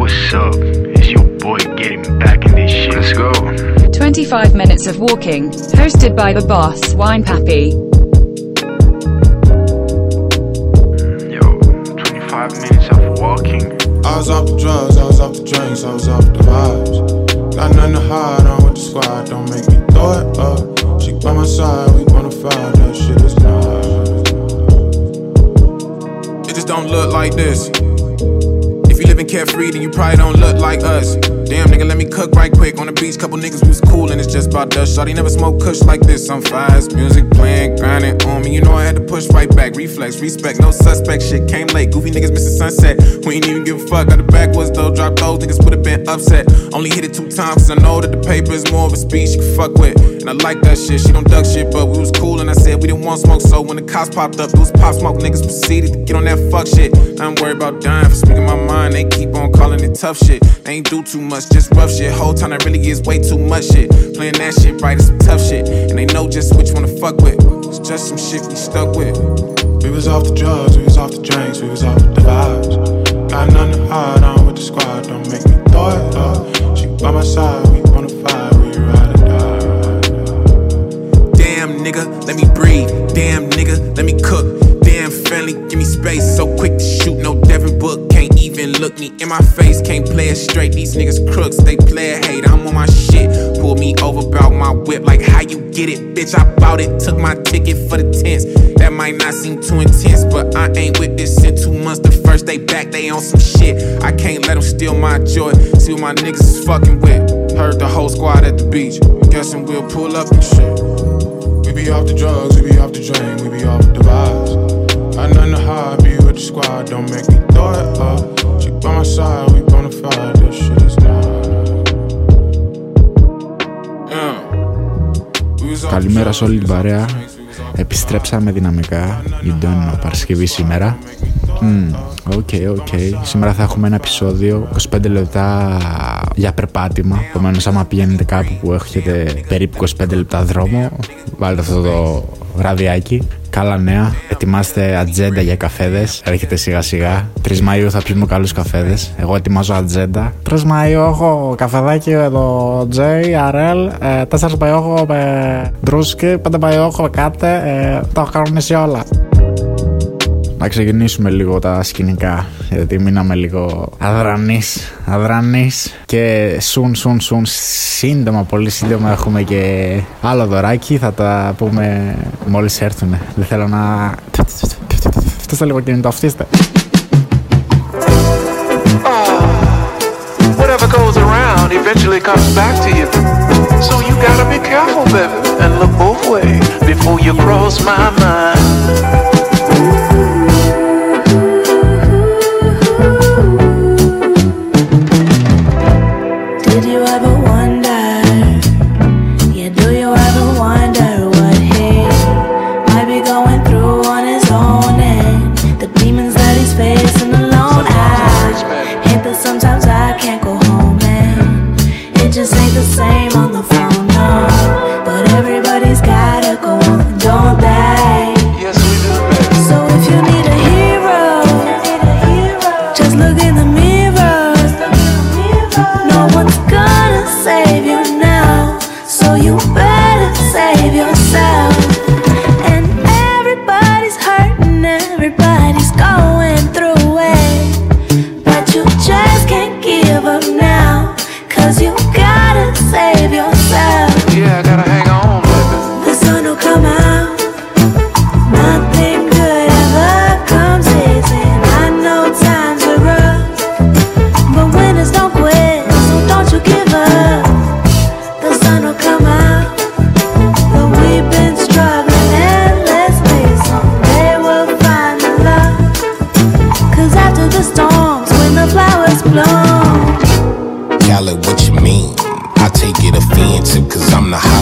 what's up? It's your boy getting back in this shit. Let's go. 25 minutes of walking, hosted by the boss, Winepapi. Yo, 25 minutes of walking. I was off the drugs, I was off the drinks, I was off the vibes. Got nothing to hide on with the squad, don't make me throw it up. She by my side, we wanna fight, that shit is nice. It just don't look like this. Living carefree, then you probably don't look like us. Damn, nigga, let me cook right quick. On the beach, couple niggas was cool, and it's just about dust. Shawty never smoked kush like this. I'm fast, music playing, grinding on me. You know I had to push right back. Reflex, respect, no suspect. Shit came late. Goofy niggas missing sunset. We ain't even give a fuck. Got the backwards though. Drop those niggas would have been upset. Only hit it two times, cause I know that the paper is more of a speech you can fuck with. And I like that shit. She don't duck shit, but we was cool, and I said we didn't want smoke. So when the cops popped up, those pop smoke niggas proceeded to get on that fuck shit. I'm worried about dying for speaking my mind. They keep on calling it tough shit. They ain't do too much, just rough shit. Whole time that really is way too much shit. Playing that shit right is some tough shit. And they know just which one to fuck with. It's just some shit we stuck with. We was off the drugs, we was off the drinks, we was off the vibes. Got nothing to hide on with the squad, don't make me throw it up. She by my side, we wanna fight, we ride or die. Damn nigga, let me breathe. Damn nigga, let me cook. Family, give me space. So quick to shoot, no Devin Book. Can't even look me in my face. Can't play it straight. These niggas crooks, they play it hate. I'm on my shit. Pull me over, bout my whip. Like how you get it, bitch. I bought it. Took my ticket for the tents. That might not seem too intense, but I ain't with this in two months. The first day back, they on some shit. I can't let them steal my joy. See what my niggas is fucking with. Heard the whole squad at the beach. Guessing we'll pull up and shit. We be off the drugs, we be off the drink, we be off the vibes. Got nothing to hide, be with the squad, don't make me throw it up. She by my side, we bona fide, this shit is not. Καλημέρα σε όλη την παρέα. Επιστρέψαμε δυναμικά. Ιντώνω Παρασκευή σήμερα. Οκ, οκ. Σήμερα θα έχουμε ένα επεισόδιο 25 λεπτά για περπάτημα. Επομένως, άμα πηγαίνετε κάπου που έχετε περίπου 25 λεπτά δρόμο, βάλτε αυτό το ραδιάκι. Καλά νέα. Ετοιμάστε ατζέντα για καφέδες. Έρχεται σιγά σιγά. 3 Μαου θα πιούμε καλούς καφέδες. Εγώ ετοιμάζω ατζέντα. 3 Μαου έχω καφεδάκι εδώ J, RL. 4 Μαου έχω με ντρούσκι. 5 Μαου έχω κάτι. Ε, το έχω κανονίσει όλα. Να ξεκινήσουμε λίγο τα σκηνικά γιατί μείναμε λίγο αδρανείς, αδρανείς και σουν σουν σουν σύντομα, πολύ σύντομα έχουμε και άλλο δωράκι θα τα πούμε μόλις έρθουνε δεν θέλω να... Φτώστε λίγο κινητό, αυτήστε Whatever goes around eventually comes back to you. So you gotta be careful, baby, and look both ways before you cross my mind.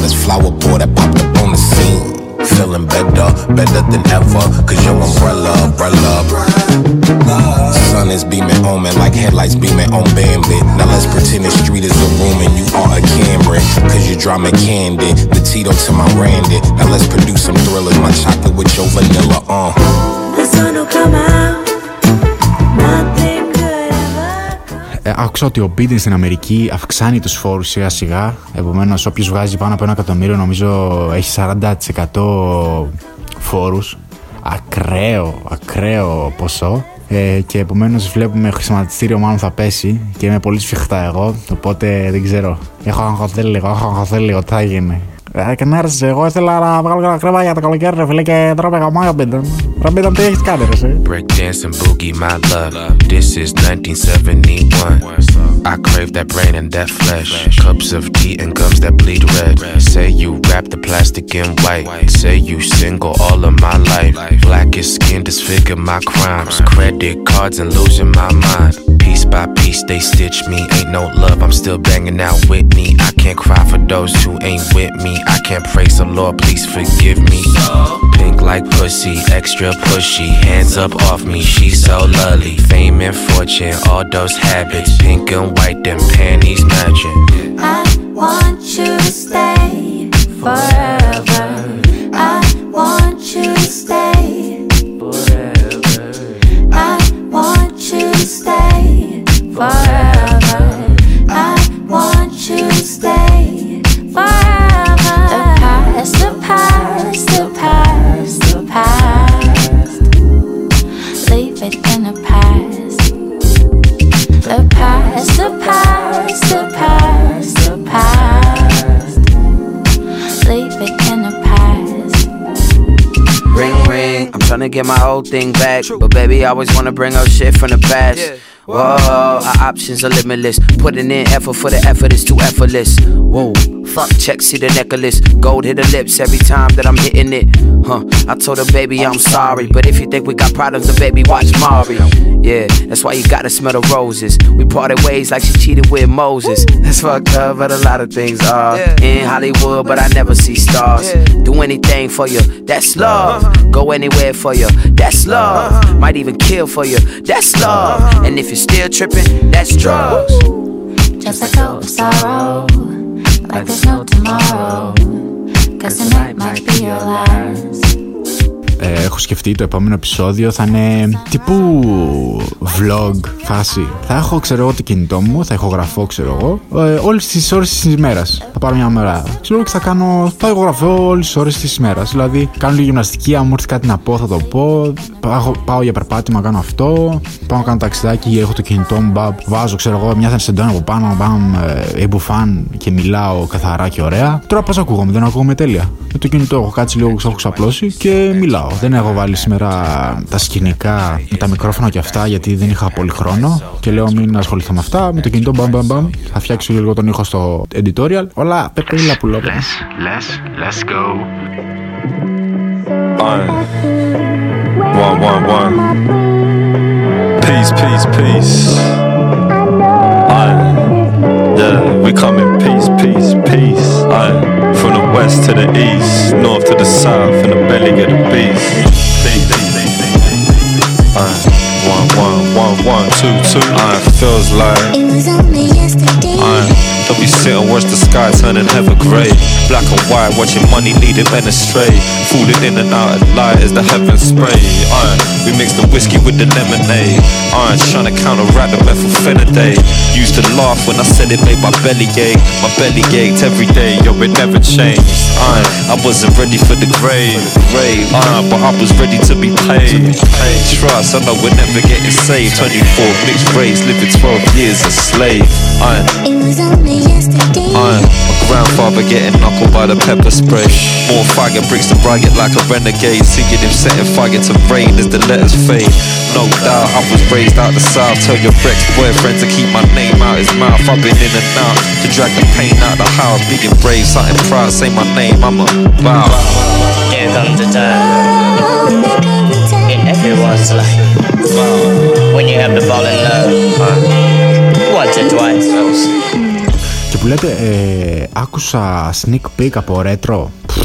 Hottest flower boy that popped up on the scene. Feeling better, better than ever, cause your umbrella, umbrella. Sun is beaming on me like headlights beaming on Bambit. Now let's pretend the street is a room and you are a Cameron, cause you drama candy. The Tito to my Randy. Now let's produce some thrillers, my chocolate with your vanilla, uh. The sun will come out. Άκουσα ότι ο Biden στην Αμερική αυξάνει τους φόρους σιγά σιγά. Επομένως όποιος βγάζει πάνω από ένα εκατομμύριο νομίζω έχει 40% φόρους. Ακραίο, ακραίο ποσό. Ε, και επομένως βλέπουμε χρηματιστήριο μάλλον θα πέσει και είμαι πολύ σφιχτά εγώ, οπότε δεν ξέρω. Έχω αγχωθεί λίγο, έχω αγχωθεί λίγο, τι θα γίνει. Ε, και ναι, ρε, εγώ ήθελα να βγάλω ένα κρέμα για το καλοκαίρι, ρε φίλε, και τώρα με γαμάει ο Μπίντον. Ρε Μπίντον, τι έχεις κάνει, ρε, εσύ. Breakdance and boogie, my love. This is 1971. I crave that brain and that flesh. Cups of tea and gums that bleed red. Say you wrap the plastic in white. Say you single all of my life. Blackest skin disfigure my crimes. Credit cards and losing my mind. By piece they stitch me. Ain't no love, I'm still banging out with me. I can't cry for those who ain't with me. I can't praise the Lord, please forgive me. Pink like pussy, extra pushy. Hands up off me, she's so lovely. Fame and fortune, all those habits. Pink and white, them panties matching. I want you to stay forever. Thing back. But baby, I always wanna bring up shit from the past. Whoa, our options are limitless. Putting in effort for the effort is too effortless. Whoa, fuck check, see the necklace. Gold hit the lips every time that I'm hitting it. Huh, I told her, baby, I'm sorry. But if you think we got problems, then baby, watch Mari. Yeah, that's why you gotta smell the roses. We parted ways like she cheated with Moses. That's fucked up, but a lot of things are. In Hollywood, but I never see stars. Do anything for you, that's uh-huh. love. Go anywhere for you, that's uh-huh. love. Might even kill for you, that's uh-huh. love. And if you're still tripping, that's drugs. Just go of sorrow, like there's no tomorrow. Cause tonight might be your last. Ε, έχω σκεφτεί το επόμενο επεισόδιο θα είναι τύπου vlog φάση. Θα έχω, ξέρω εγώ, το κινητό μου, θα ηχογραφώ, ξέρω εγώ, ε, όλες τις ώρες της ημέρας. Θα πάρω μια μέρα. Ξέρω και θα κάνω. Θα ηχογραφώ όλες τις ώρες της ημέρας. Δηλαδή, κάνω λίγη γυμναστική, αν μου έρθει κάτι να πω, θα το πω. Πάω, πάω για περπάτημα, κάνω αυτό. Πάω να κάνω ταξιδάκι, έχω το κινητό μου, μπαμ, βάζω, ξέρω εγώ, μια σεντόνια από πάνω, μπαμ, ε, εμπουφάν και μιλάω καθαρά και ωραία. Τώρα πώς ακούγομαι, δεν ακούγομαι τέλεια. Με το κινητό έχω κάτσει λίγο, έχω ξαπλώσει και μιλάω. Δεν έχω βάλει σήμερα τα σκηνικά με τα μικρόφωνα και αυτά γιατί δεν είχα πολύ χρόνο. Και λέω μην ασχοληθώ με αυτά. Με το κινητό μπαμ μπαμ μπαμ. Θα φτιάξω λίγο τον ήχο στο editorial. Όλα πεπίλα που λέω. Let's, let's, let's go. One, one, one, one. Peace, peace, peace. Aye. Yeah, we come in peace, peace, peace. Aye. West to the east, north to the south, in the belly of the beast. Peace. Aye. One, one, one, one, two, two. Aye, feels like. It was only yesterday. Aye. Don't be sitting, watch the sky turning ever grey. Black and white, watching money leading men astray. Falling in and out of light as the heavens spray. Aye. We mix the whiskey with the lemonade. Aye. Trying to counteract the methylphenidate. Used to laugh when I said it made my belly ache. My belly ached every day, yo, it never changed. Aye. I wasn't ready for the grave. Aye. But I was ready to be paid. Trust, I know we're never getting saved. 24 mixed race, living 12 years a slave. Aye. It was only Aye. My grandfather getting knuckled by the pepper spray. More fire bricks to riot like a renegade. Seeing him setting fire to rain as the letters fade. No doubt I was raised out the south. Tell your ex boyfriend to keep my name out his mouth. I've been in and out to drag the pain out the house. And brave, something proud. Say my name, I'm a bow. Here comes the time in everyone's life when you have to fall in love once or twice. Και που λέτε, ε, άκουσα sneak peek από retro. Πφ,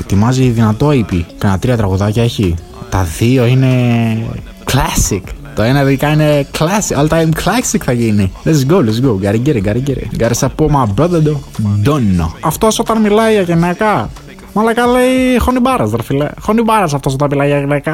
Ετοιμάζει δυνατό EP. Κανένα τρία τραγουδάκια έχει. Τα δύο είναι classic. Το ένα δικά είναι classic, all time classic θα γίνει. Let's go, let's go. Gotta get it, gotta get it. Gotta support my brother, though. Don't know. Αυτός όταν μιλάει για γυναίκα, μαλακά λέει χωνιμπάρας, ρε φίλε. Χωνιμπάρας αυτός όταν μιλάει για γυναίκα.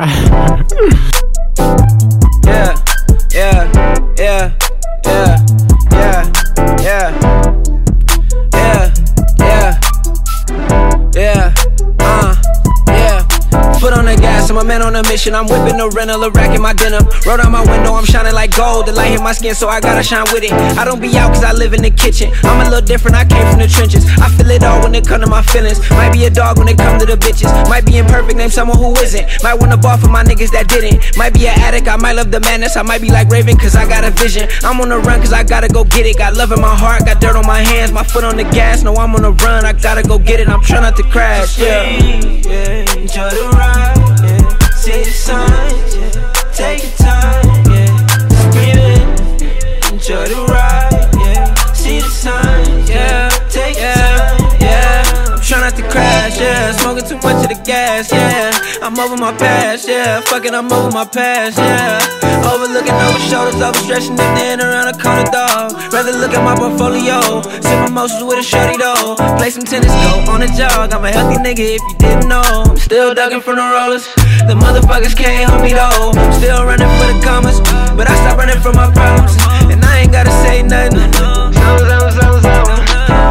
On a mission. I'm whipping the rental, a rack in my denim. Roll down my window, I'm shining like gold. The light hit my skin, so I gotta shine with it. I don't be out cause I live in the kitchen. I'm a little different, I came from the trenches. I feel it all when it come to my feelings. Might be a dog when it come to the bitches. Might be imperfect, name someone who isn't. Might wanna ball for my niggas that didn't. Might be an addict, I might love the madness. I might be like Raven cause I got a vision. I'm on the run cause I gotta go get it. Got love in my heart, got dirt on my hands, my foot on the gas. No, I'm on the run, I gotta go get it. I'm trying not to crash. Yeah. yeah. Enjoy the ride. See the signs, yeah. Take your time, yeah. Breathe in. Enjoy the ride, yeah. See the signs, yeah. Take your time, yeah. I'm trying not to crash, yeah. Smoking too much of the gas, yeah. I'm over my past, yeah. Fucking, I'm over my past, yeah. Overlooking over shoulders, overstretching they in around a corner, dog. Rather look at my portfolio. Sip mimosas with a shorty, though. Play some tennis, go on a jog. I'm a healthy nigga if you didn't know. I'm still ducking from the rollers. The motherfuckers can't help me, though. Still running for the commas. But I stopped running from my problems. And I ain't gotta say nothing.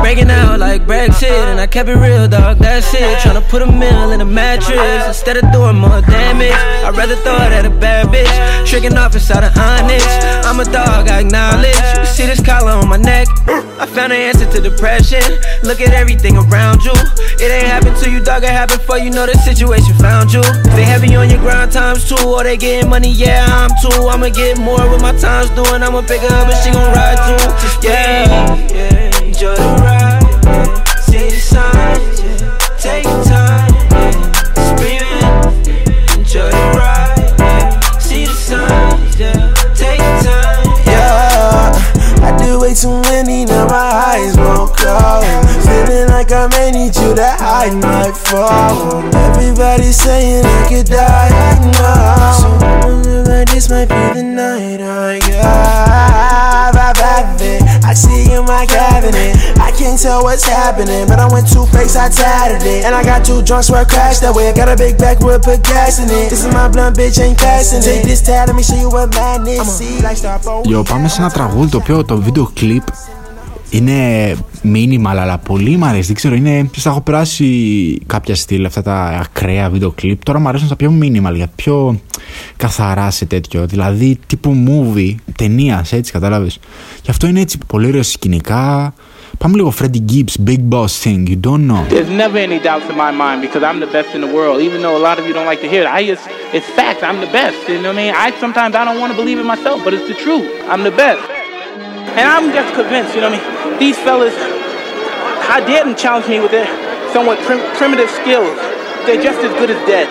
Breaking out like Brexit, and I kept it real, dog. That's it. Tryna put a mill in a mattress instead of doing more damage. I'd rather throw it at a bad bitch, tricking off inside of honest. I'm a dog, I acknowledge. You see this collar on my neck? I found an answer to depression. Look at everything around you. It ain't happened to you, dog. It happened for you. Know the situation found you. They heavy on your grind times two, or they getting money. Yeah, I'm too. I'ma get more with my times doing. I'ma pick her up and she gon' ride too. Yeah, yeah. Enjoy the ride. See the signs. Take your time. Enjoy the ride. See the signs. Take your time, yeah. I do way too many, now my eyes won't close. Feeling like I may need you to hide my phone. Everybody's saying I could die right now. So I wonder like this might be the night I got. Can't tell what's happening, but I went two face, I tatted it. And I got two drunks where I crashed that way. I got a big backwood, put gas in it. This is my blunt, bitch, ain't passing it. Take this tat, let me show you what madness see. Like star Yo, πάμε σε ένα τραγούδι το οποίο το βίντεο κλιπ είναι minimal αλλά πολύ μ' αρέσει. Δεν ξέρω, είναι. Ποιο έχω περάσει κάποια στυλ αυτά τα ακραία βίντεο κλιπ. Τώρα μου αρέσουν τα πιο minimal γιατί πιο καθαρά σε τέτοιο. Δηλαδή τύπου movie, ταινίας, έτσι κατάλαβες. Και αυτό είναι έτσι πολύ ωραίο σκηνικά. Πάμε λίγο Freddie Gibbs, Big Boss Thing, you don't know. There's never any doubts in my mind because I'm the best in the world. Even though a lot of you don't like to hear it, I just, it's fact. I'm the best. You know what I mean? I sometimes I don't want to believe it myself, but it's the truth. I'm the best. And I'm just convinced, you know what I mean? These fellas, I dare them challenge me with their somewhat prim- primitive skills. They're just as good as dead.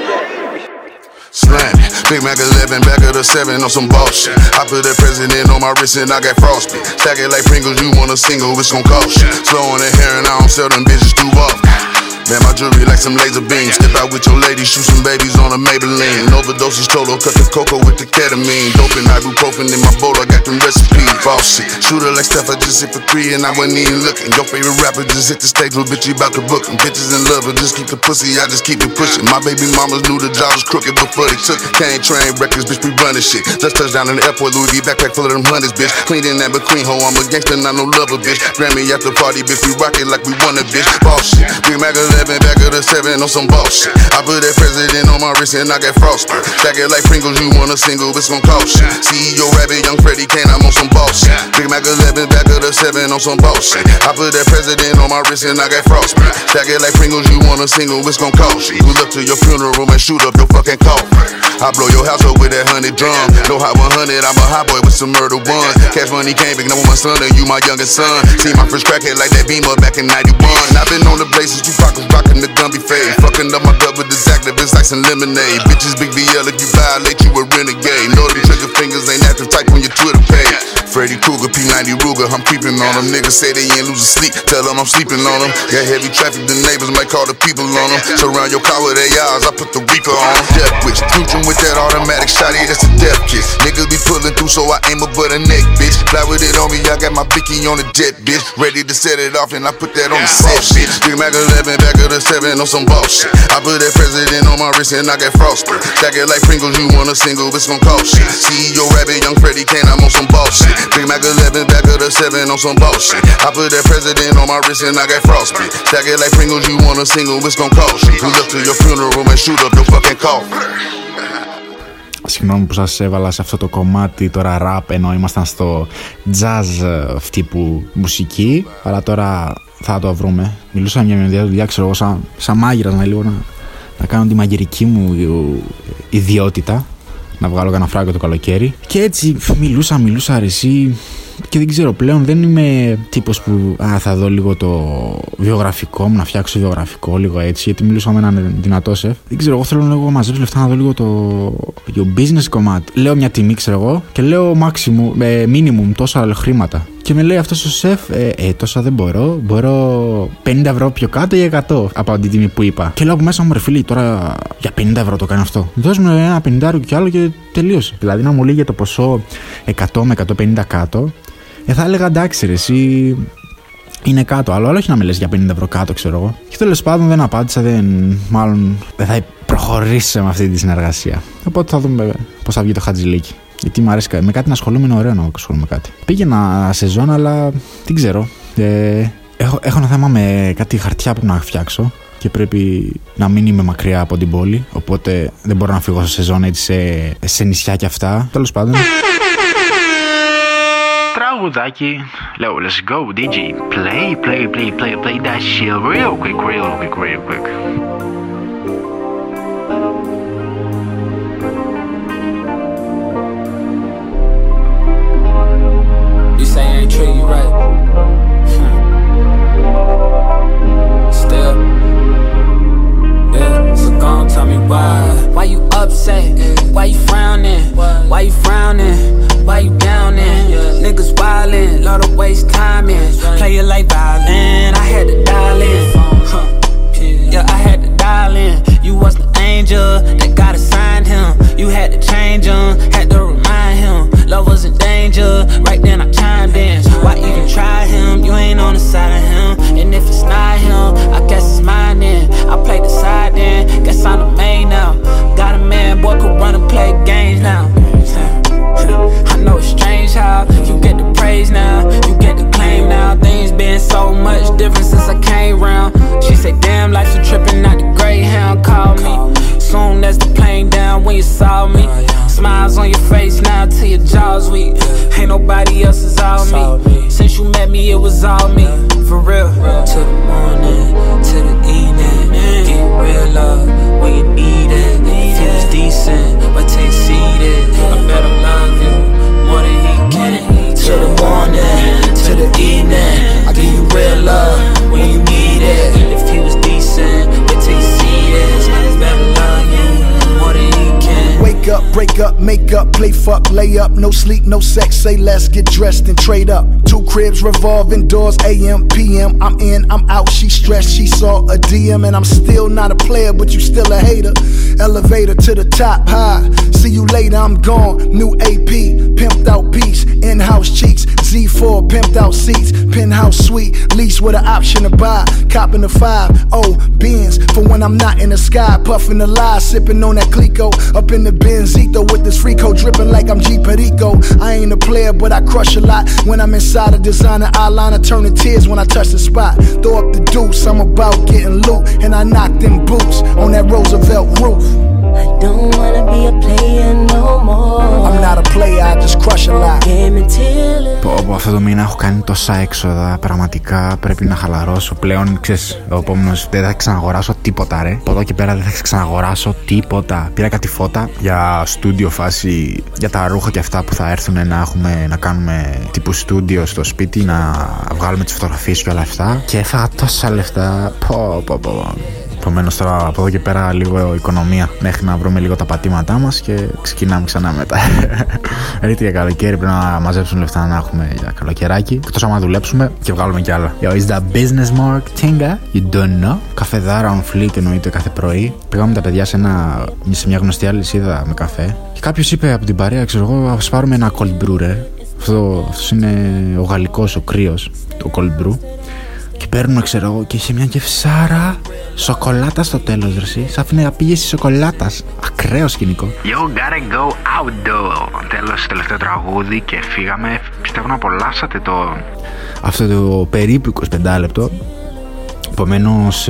Slam. Big Mac 11, back of the 7 on some bullshit. I put that president on my wrist and I got frostbite. Stack it like Pringles, you want a single, it's gon' cost you. Slow on the hair and I don't sell them bitches too often. Man, my jewelry like some laser beams. Step out with your lady, shoot some babies on a Maybelline. Overdoses total, cut the cocoa with the ketamine. Dope and ibuprofen in my bowl, I got them recipes. Boss shit. Shooter like Steph, I just hit for three and I wasn't even looking. Your favorite rapper just hit the stage, little bitch, you about to book him. Bitches in love, but just keep the pussy, I just keep it pushing. My baby mamas knew the job was crooked before they took it. Can't train records, bitch, we running shit. Just touched down in the airport, Louis V backpack full of them hundreds, bitch. Clean in that McQueen hoe, I'm a gangster, not no lover, bitch. Grammy after party, bitch, we rock it like we won a bitch. Boss shit. Big Mac 11, back of the 7 on some boss shit. I put that president on my wrist and I frosted. Stack it like Pringles, you want a single, it's gon' cost you. CEO Rabbit, young Freddie Kane, I'm on some boss shit. Big Mac 11, back of the 7 on some boss shit. I put that president on my wrist and I frosted. Stack it like Pringles, you want a single, it's gon' cost you. Pull up to your funeral and shoot up your fucking coffin. I blow your house up with that hundred drum. No hot 100, I'm a hot boy with some murder one. Cash money came big, number my son, and you my youngest son. See my first crackhead like that beamer back in 91. I've been on the blazes, you pockets rocking the Gumby fade. Fucking up my gut with this activist like some lemonade. Bitches, big BL, if you violate, you a renegade. Know them trigger fingers ain't active type on your Twitter page. Freddy Krueger, P90 Ruger, I'm creeping on them. Niggas say they ain't losing sleep, tell them I'm sleeping on them. Got heavy traffic, the neighbors might call the people on them. Surround your car with ARs, I put the Reaper on them. Death wish, future with that automatic shotty, that's a death kiss. Niggas be pulling through, so I aim up but a neck, bitch. Fly with it on me, I got my Vicky on the jet, bitch. Ready to set it off, and I put that on the set, bitch. Big Mac 11, back of the 7 on some boss shit. I put that president on my wrist, and I got frosted. Stack it like Pringles, you want a single, it's gon' cost shit. CEO Rabbit, young Freddie Kane, I'm on some boss shit. Big Mac 11, back of the 7 on some boss shit. I put that president on my wrist, and I got frostbite. Stack it like Pringles, you want a single, it's gon' cost shit. Pull up to your funeral and shoot up your fucking coffin. Συγγνώμη που σας έβαλα σε αυτό το κομμάτι τώρα rap ενώ ήμασταν στο jazz ε, αυτή που μουσική αλλά τώρα θα το βρούμε. Μιλούσα για μια δουλειά, ξέρω εγώ, σαν, σαν μάγειρας να λίγο να, να κάνω τη μαγειρική μου ιδιότητα να βγάλω κανένα φράγκο το καλοκαίρι. Και έτσι μιλούσα, μιλούσα αρεσί και δεν ξέρω πλέον δεν είμαι τύπος που α, θα δω λίγο το βιογραφικό μου, να φτιάξω βιογραφικό λίγο έτσι γιατί μιλούσα με έναν δυνατό σεφ. Δεν ξέρω, εγώ θέλω να λίγο μαζέψω λεφτά να δω λίγο το, το business κομμάτι. Λέω μια τιμή, ξέρω εγώ, και λέω maximum, ε, minimum τόσα χρήματα. Και με λέει αυτός ο σεφ, ε, ε, τόσα δεν μπορώ. Μπορώ 50 ευρώ πιο κάτω ή 100 από την τιμή που είπα. Και λέω από μέσα μου, ρε φίλοι, τώρα για 50 ευρώ το κάνει αυτό. Δώσ' μου ένα 50 κι άλλο και τελείωσε. Δηλαδή να μου λέει για το ποσό 100 με 150 κάτω, ε, θα έλεγα εντάξει, ρε, εσύ είναι κάτω. Αλλά όχι να με λες για 50 ευρώ κάτω, ξέρω εγώ. Και τέλος πάντων δεν απάντησα, δεν, μάλλον δεν θα προχωρήσει με αυτή τη συνεργασία. Οπότε θα δούμε πώς θα βγει το χατζηλίκι. Γιατί μου αρέσει με κάτι να ασχολούμαι, είναι ωραίο να ασχολούμαι με κάτι. Πήγαινα σεζόν, αλλά δεν ξέρω. Ε, έχω, έχω ένα θέμα με κάτι χαρτιά που να φτιάξω και πρέπει να μην είμαι μακριά από την πόλη. Οπότε δεν μπορώ να φύγω σε σεζόν έτσι σε, σε νησιά και αυτά. Τέλος πάντων. Τραγουδάκι. Λέω, let's go, DJ. Play, play, play, play, play that shit real quick, real quick, real quick. Treat you right. All me. No sleep, no sex, say less, get dressed and trade up. Two cribs revolving doors, AM, PM, I'm in, I'm out, she stressed, she saw a DM, and I'm still not a player, but you still a hater. Elevator to the top, high, see you later, I'm gone. New AP, pimped out piece, in house cheeks, Z4, pimped out seats, penthouse suite, lease with an option to buy, copping the five, oh, beans, for when I'm not in the sky, puffing the lie, sipping on that Clicquot, up in the Benzito with this coat dripping like I'm G Perico. I ain't a player, but I crush a lot when I'm inside a designer eyeliner, turning tears when I touch the spot. Throw up the deuce, I'm about getting loot, and I knock them boots on that Roosevelt roof. I don't wanna be a player no more. I'm not a player, I just crush a lot. Game until it Πω, πω, αυτό το μήνα έχω κάνει τόσα έξοδα. Πραγματικά πρέπει να χαλαρώσω. Πλέον, ξέρεις, ο επόμενος δεν θα ξαναγοράσω τίποτα, ρε. Από εδώ και πέρα δεν θα ξαναγοράσω τίποτα. Πήρα κάτι φώτα για στούντιο φάση, για τα ρούχα και αυτά που θα έρθουν να έχουμε, να κάνουμε τύπου στούντιο στο σπίτι, να βγάλουμε τις φωτογραφίες και όλα αυτά. Και έφαγα τόσα λεφτά. Πω, πω, πω. Επομένως τώρα από εδώ και πέρα λίγο οικονομία μέχρι να βρούμε λίγο τα πατήματά μας και ξεκινάμε ξανά μετά. Ρίτη για καλοκαίρι πρέπει να μαζέψουμε λεφτά να έχουμε για καλοκαιράκι. Εκτός άμα δουλέψουμε και βγάλουμε κι άλλα. Yo, is that business mark; Tinga? You don't know; Καφεδάρα on fleek εννοείται κάθε πρωί. Πήγαμε με τα παιδιά σε, ένα, σε μια γνωστή αλυσίδα με καφέ. Και κάποιος είπε από την παρέα, ξέρω εγώ, ας πάρουμε ένα cold brew, ρε. Αυτό αυτός είναι ο γαλλικός, ο κρύος, το cold brew. Και παίρνω, ξέρω εγώ, και είχε μια κευσάρα σοκολάτα στο τέλος, ρε. εσύ. Σ' άφηνε απήγηση σοκολάτας. Ακραίο σκηνικό. You gotta go outdoor. Τέλος, τελευταίο τραγούδι και φύγαμε. Πιστεύω να απολαύσατε το. Αυτό το περίπου 25 λεπτό Επομένως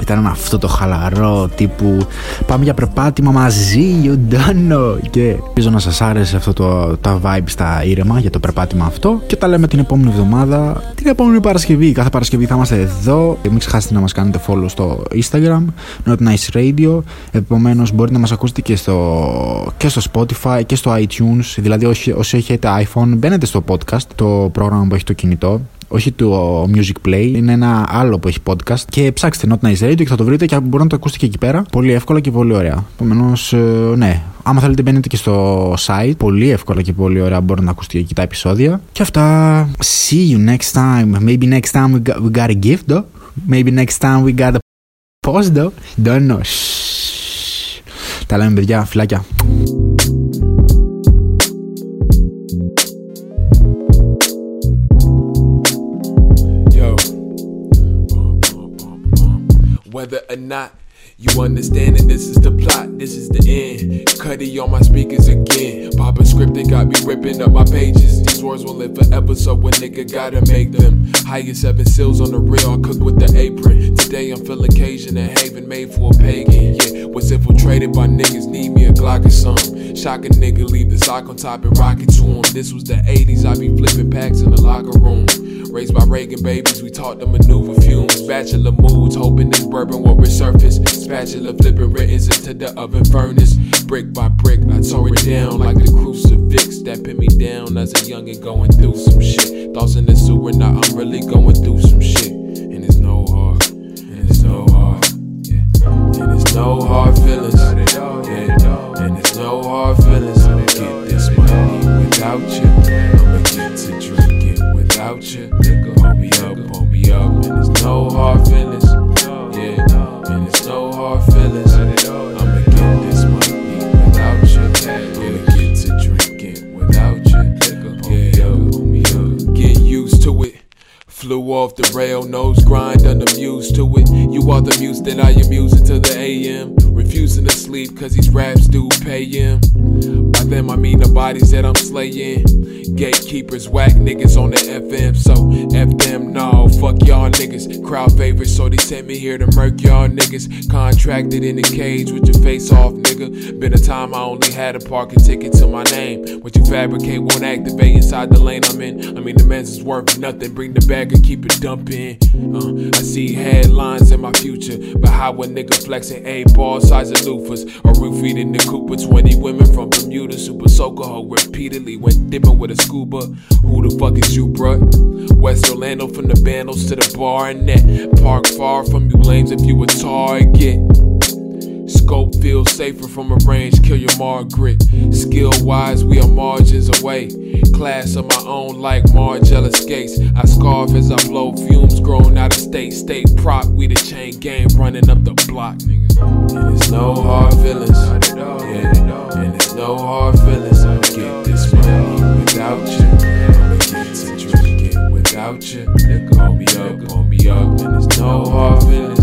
ήταν αυτό το χαλαρό τύπου Πάμε για περπάτημα μαζί, you don't know. Και ελπίζω να σας άρεσε αυτό το τα vibe στα ήρεμα για το περπάτημα αυτό. Και τα λέμε την επόμενη εβδομάδα, την επόμενη Παρασκευή. Κάθε Παρασκευή θα είμαστε εδώ. Μην ξεχάσετε να μας κάνετε follow στο Instagram, Not Nice Radio. Επομένως μπορείτε να μας ακούσετε και στο, και στο Spotify και στο iTunes. Δηλαδή, όσοι, όσοι έχετε iPhone, μπαίνετε στο podcast, το πρόγραμμα που έχει το κινητό όχι το Music Play, είναι ένα άλλο που έχει podcast. Και ψάξτε Not Nice Radio και θα το βρείτε και μπορείτε να το ακούσετε και εκεί πέρα. Πολύ εύκολα και πολύ ωραία. Επομένως, ναι. Άμα θέλετε, μπαίνετε και στο site. Πολύ εύκολα και πολύ ωραία μπορείτε να ακούσετε εκεί τα επεισόδια. Και αυτά. See you next time. Maybe next time we got, we got a gift, though. Maybe next time we got a post, though. Don't know. Τα λέμε, παιδιά. Φιλάκια. Whether or not you understand that this is the plot, this is the end. Cudi on my speakers again. Poppin' script, they got me ripping up my pages. These words will live forever, so a nigga gotta make them. Highest seven seals on the real, I cook with the apron. Today I'm feeling Cajun and Haven made for a pagan. Yeah, was infiltrated by niggas, need me a Glock or some. Shock a nigga, leave the sock on top and rock it to him. This was the 80s, I be flipping packs in the locker room. Raised by Reagan babies, we taught them maneuver fumes. Bachelor moods, hoping this bourbon will resurface. Spatula flipping writtens into the oven furnace. Brick by brick, I tore it down like the crucifix. That pin me down as a youngin' going through some shit. Thoughts in the sewer, now I'm really going through some shit. And it's no hard, and it's no hard, yeah. And it's no hard feelings, yeah. And it's no hard feelings. Flew off the rail, nose grind, unamused to it. You are the muse that I am using to the AM. Refusing to sleep cause these raps do pay him. By them I mean the bodies that I'm slaying. Gatekeepers, whack niggas on the FM, so F them, no, fuck y'all niggas. Crowd favorites, so they sent me here to murk y'all niggas. Contracted in a cage with your face off, nigga. Been a time I only had a parking ticket to my name. What you fabricate won't activate inside the lane I'm in. I mean, the men's is worth nothing. Bring the bag keep it dumping. Uh, I see headlines in my future, but how a nigga flexing A ball size of loofahs or roofied the Cooper 20 women from Bermuda, super soaker hoe repeatedly went dipping with a scuba. Who the fuck is you, bruh? West Orlando from the bandos to the bar and net. Park far from you lames if you a target. Scope feels safer from a range, kill your Margaret. Skill wise, we are margins away. Class of my own, like Margiela skates. I scarf as I blow fumes grown out of state. State prop, we the chain gang running up the block. And it's no hard feelings. Yeah. And it's no hard feelings. I'll get this money without you. I'ma get to drink it without you. Call me up, call me up. And it's no hard feelings.